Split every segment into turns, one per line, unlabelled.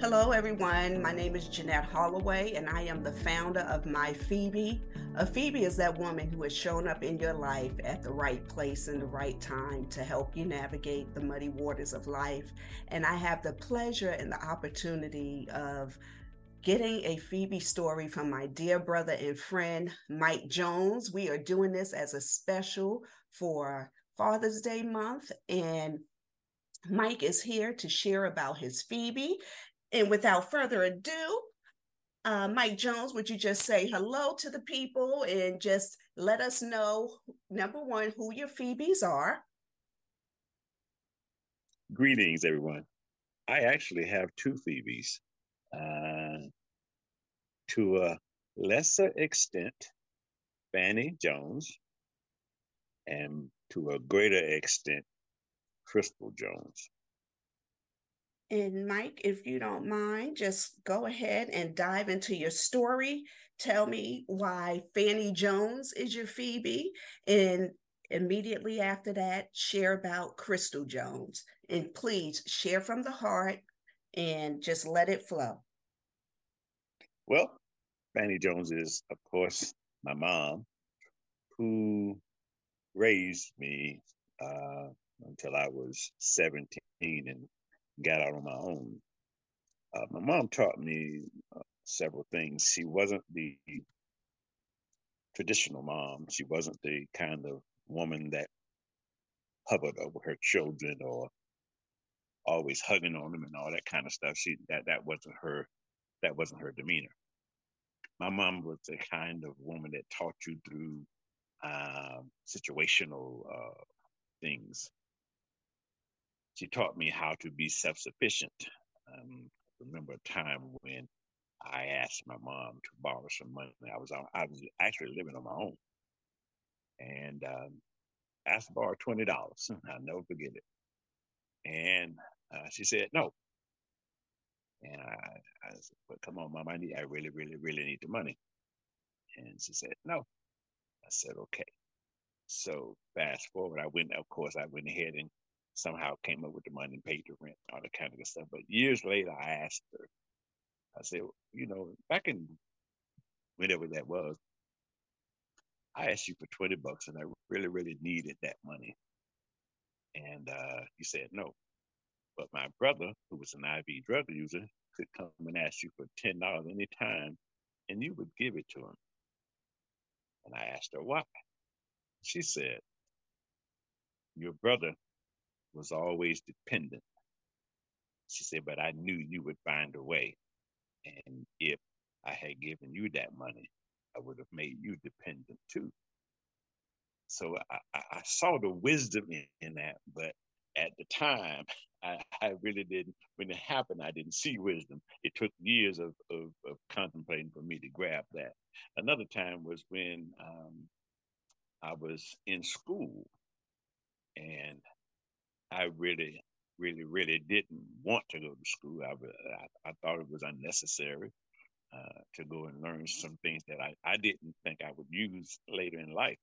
Hello, everyone. My name is Jeanette Holloway, and I am the founder of My Phoebe. A Phoebe is that woman who has shown up in your life at the right place in the right time to help you navigate the muddy waters of life. And I have the pleasure and the opportunity of getting a Phoebe story from my dear brother and friend, Mike Jones. We are doing this as a special for Father's Day month, and Mike is here to share about his Phoebe and without further ado, uh, Mike Jones, would you just say hello to the people and just let us know, number one, who your Phoebes are?
Greetings, everyone. I actually have two Phoebes. Uh, to a lesser extent, Fannie Jones, and to a greater extent, Cristal Jones.
And Mike, if you don't mind, just go ahead and dive into your story. Tell me why Fannie Jones is your Phoebe. And immediately after that, share about Cristal Jones. And please share from the heart and just let it flow.
Well, Fannie Jones is, of course, my mom, who raised me uh, until I was 17 and got out on my own. Uh, my mom taught me uh, several things. She wasn't the traditional mom. She wasn't the kind of woman that hovered over her children or always hugging on them and all that kind of stuff. She that that wasn't her that wasn't her demeanor. My mom was the kind of woman that taught you through um, situational uh, things she taught me how to be self sufficient. Um, I remember a time when I asked my mom to borrow some money. I was I was actually living on my own, and um, asked to borrow twenty dollars. I'll never forget it. And uh, she said no. And I, I said, "But come on, mom, I need, I really, really, really need the money." And she said no. I said okay. So fast forward, I went. Of course, I went ahead and somehow came up with the money and paid the rent, all that kind of stuff. But years later, I asked her, I said, you know, back in whenever that was, I asked you for 20 bucks and I really, really needed that money. And uh, you said no. But my brother, who was an IV drug user, could come and ask you for $10 anytime and you would give it to him. And I asked her why. She said, Your brother was always dependent. She said, but I knew you would find a way. And if I had given you that money, I would have made you dependent too. So I, I saw the wisdom in, in, that, but at the time, I, I, really didn't. When it happened, I didn't see wisdom. It took years of, of, of contemplating for me to grab that. Another time was when um, I was in school and I really, really, really didn't want to go to school. I, I, I thought it was unnecessary uh, to go and learn some things that I, I didn't think I would use later in life.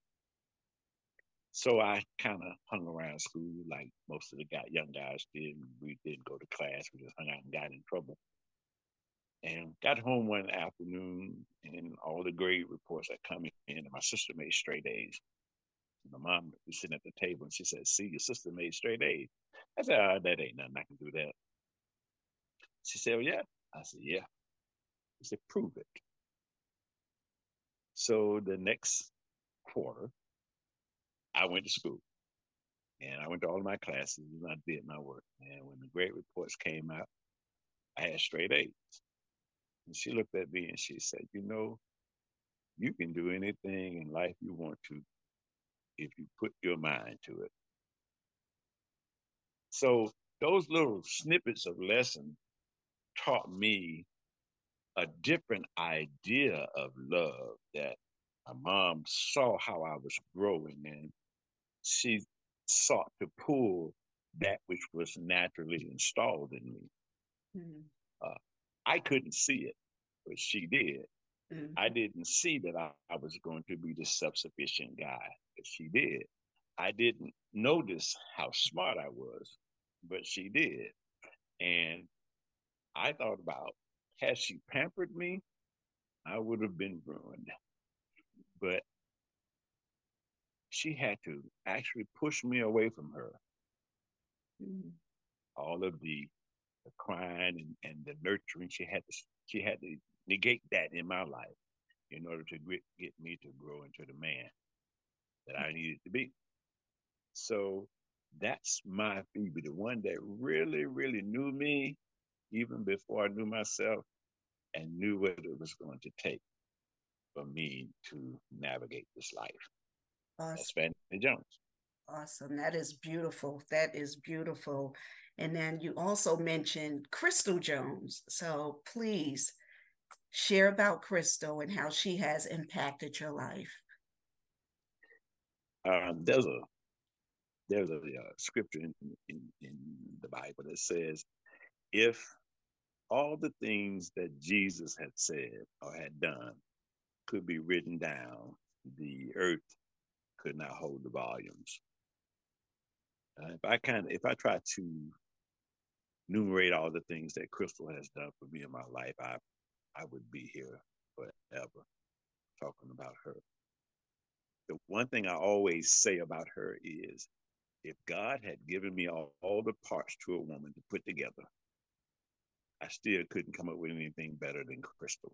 So I kind of hung around school like most of the guy, young guys did. We didn't go to class. We just hung out and got in trouble. And got home one afternoon, and all the grade reports had come in, and my sister made straight A's my mom was sitting at the table and she said, See, your sister made straight A's. I said, oh, That ain't nothing. I can do that. She said, well, Yeah. I said, Yeah. She said, Prove it. So the next quarter, I went to school and I went to all of my classes and I did my work. And when the grade reports came out, I had straight A's. And she looked at me and she said, You know, you can do anything in life you want to if you put your mind to it. So those little snippets of lesson taught me a different idea of love that my mom saw how I was growing and she sought to pull that which was naturally installed in me. Mm-hmm. Uh, I couldn't see it, but she did. Mm-hmm. I didn't see that I, I was going to be the self sufficient guy she did. I didn't notice how smart I was, but she did. And I thought about had she pampered me, I would have been ruined. But she had to actually push me away from her. Mm-hmm. All of the, the crying and, and the nurturing, she had to she had to negate that in my life in order to get, get me to grow into the man that I needed to be. So that's my Phoebe, the one that really, really knew me even before I knew myself and knew what it was going to take for me to navigate this life. Awesome. That's Jones.
Awesome. That is beautiful. That is beautiful. And then you also mentioned Cristal Jones. So please share about Cristal and how she has impacted your life.
Um, there's a there's a uh, scripture in, in, in the Bible that says, if all the things that Jesus had said or had done could be written down, the earth could not hold the volumes. Uh, if I kind of, if I try to enumerate all the things that Cristal has done for me in my life, I, I would be here forever talking about her. The one thing I always say about her is if God had given me all, all the parts to a woman to put together, I still couldn't come up with anything better than Cristal.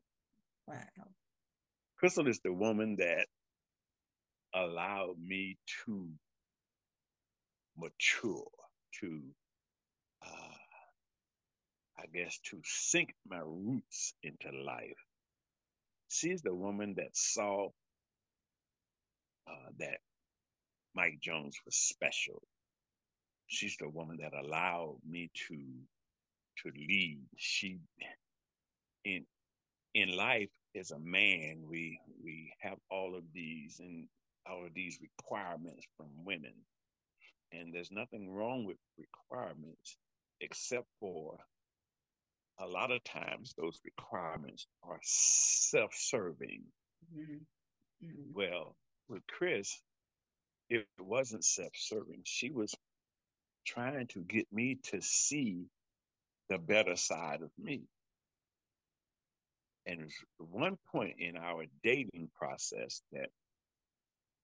Wow. Cristal is the woman that allowed me to mature, to, uh, I guess, to sink my roots into life. She's the woman that saw uh, that Mike Jones was special. She's the woman that allowed me to to lead. She in in life as a man, we we have all of these and all of these requirements from women. And there's nothing wrong with requirements except for a lot of times those requirements are self-serving. Mm-hmm. Mm-hmm. Well, with Chris, it wasn't self-serving. She was trying to get me to see the better side of me. And one point in our dating process that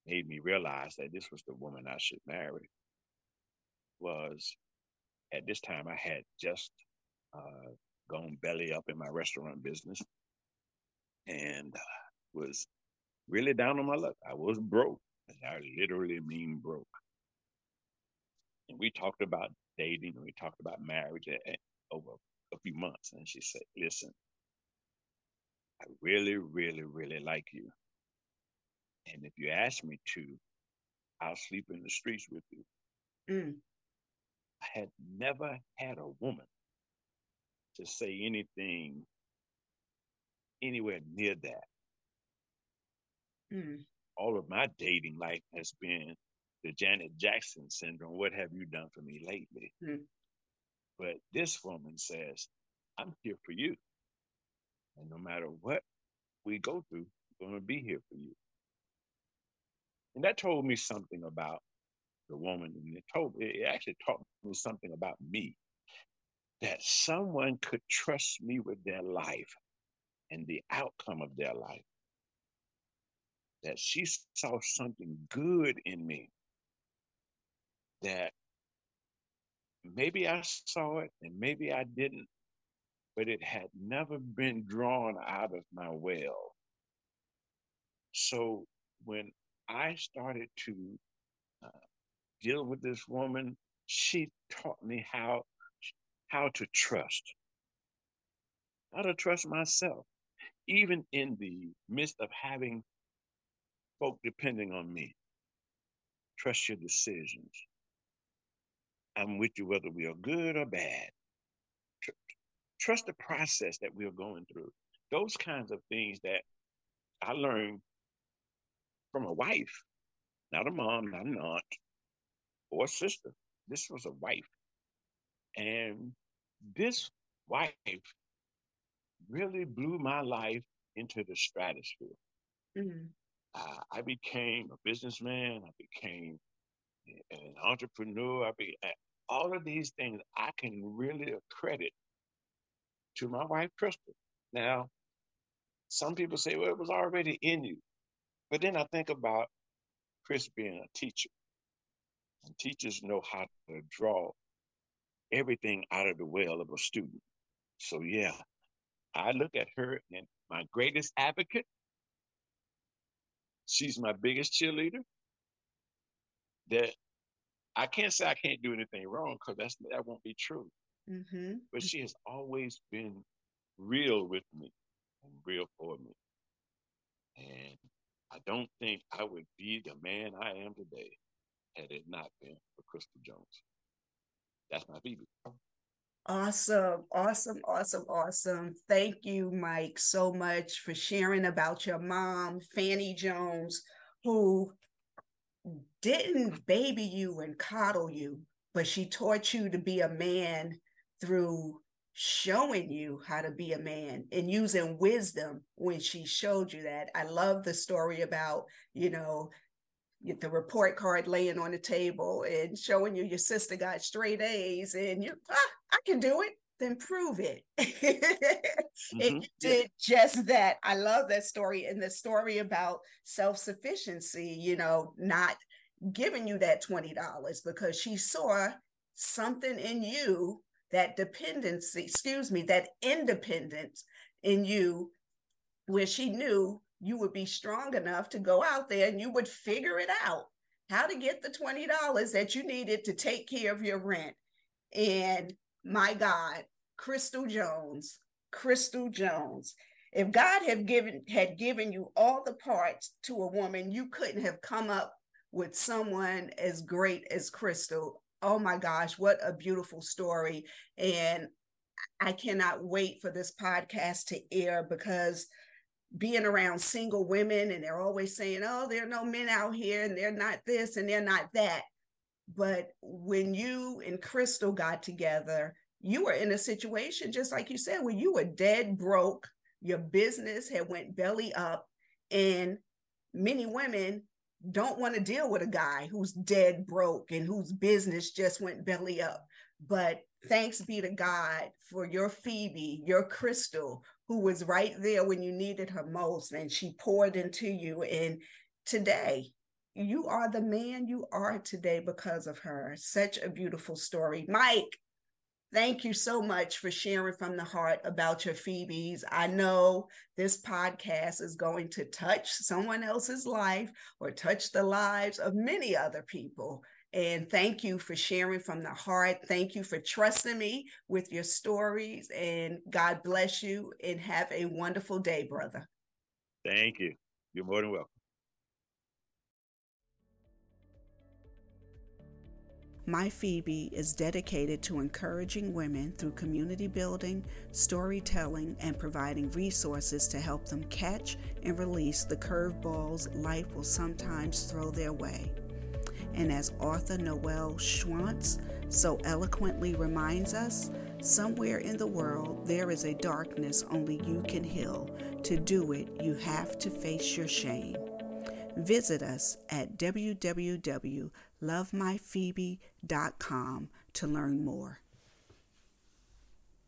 made me realize that this was the woman I should marry was at this time I had just uh, gone belly up in my restaurant business and was really down on my luck. I was broke. I literally mean broke. And we talked about dating and we talked about marriage over a few months. And she said, Listen, I really, really, really like you. And if you ask me to, I'll sleep in the streets with you. Mm. I had never had a woman to say anything anywhere near that. Mm. All of my dating life has been the Janet Jackson syndrome. What have you done for me lately? Mm. But this woman says, I'm here for you. And no matter what we go through, I'm going to be here for you. And that told me something about the woman. And it told it actually taught me something about me. That someone could trust me with their life and the outcome of their life. That she saw something good in me that maybe I saw it and maybe I didn't, but it had never been drawn out of my well. So when I started to uh, deal with this woman, she taught me how how to trust, how to trust myself, even in the midst of having folk depending on me. Trust your decisions. I'm with you whether we are good or bad. Tr- trust the process that we are going through. Those kinds of things that I learned from a wife, not a mom, not an aunt, or a sister. This was a wife. And this wife really blew my life into the stratosphere. Mm-hmm. Uh, I became a businessman. I became an entrepreneur. I be all of these things I can really accredit to my wife, Cristal. Now, some people say, well, it was already in you. But then I think about Chris being a teacher. And teachers know how to draw everything out of the well of a student. So, yeah, I look at her and my greatest advocate. She's my biggest cheerleader. That I can't say I can't do anything wrong because that's that won't be true. Mm-hmm. But she has always been real with me and real for me. And I don't think I would be the man I am today had it not been for Cristal Jones. That's my baby.
Awesome, awesome, awesome, awesome. Thank you, Mike, so much for sharing about your mom, Fannie Jones, who didn't baby you and coddle you, but she taught you to be a man through showing you how to be a man and using wisdom when she showed you that. I love the story about, you know, the report card laying on the table and showing you your sister got straight A's and you, ah, I can do it, then prove it. mm-hmm. And you did just that. I love that story and the story about self sufficiency, you know, not giving you that $20 because she saw something in you that dependency, excuse me, that independence in you, where she knew you would be strong enough to go out there and you would figure it out how to get the $20 that you needed to take care of your rent. And my God, Cristal Jones, Cristal Jones. If God had given had given you all the parts to a woman, you couldn't have come up with someone as great as Cristal oh my gosh, what a beautiful story. And I cannot wait for this podcast to air because being around single women and they're always saying, oh, there are no men out here and they're not this and they're not that. But when you and Cristal got together, you were in a situation, just like you said, where you were dead broke, your business had went belly up, and many women don't want to deal with a guy who's dead broke and whose business just went belly up. But thanks be to God for your Phoebe, your Cristal, who was right there when you needed her most and she poured into you. And today, you are the man you are today because of her. Such a beautiful story. Mike, Thank you so much for sharing from the heart about your Phoebes. I know this podcast is going to touch someone else's life or touch the lives of many other people. And thank you for sharing from the heart. Thank you for trusting me with your stories. And God bless you and have a wonderful day, brother.
Thank you. You're more than welcome.
My Phoebe is dedicated to encouraging women through community building, storytelling, and providing resources to help them catch and release the curveballs life will sometimes throw their way. And as author Noel Schwantz so eloquently reminds us, somewhere in the world there is a darkness only you can heal. To do it, you have to face your shame. Visit us at www lovemyphoebe.com to learn more.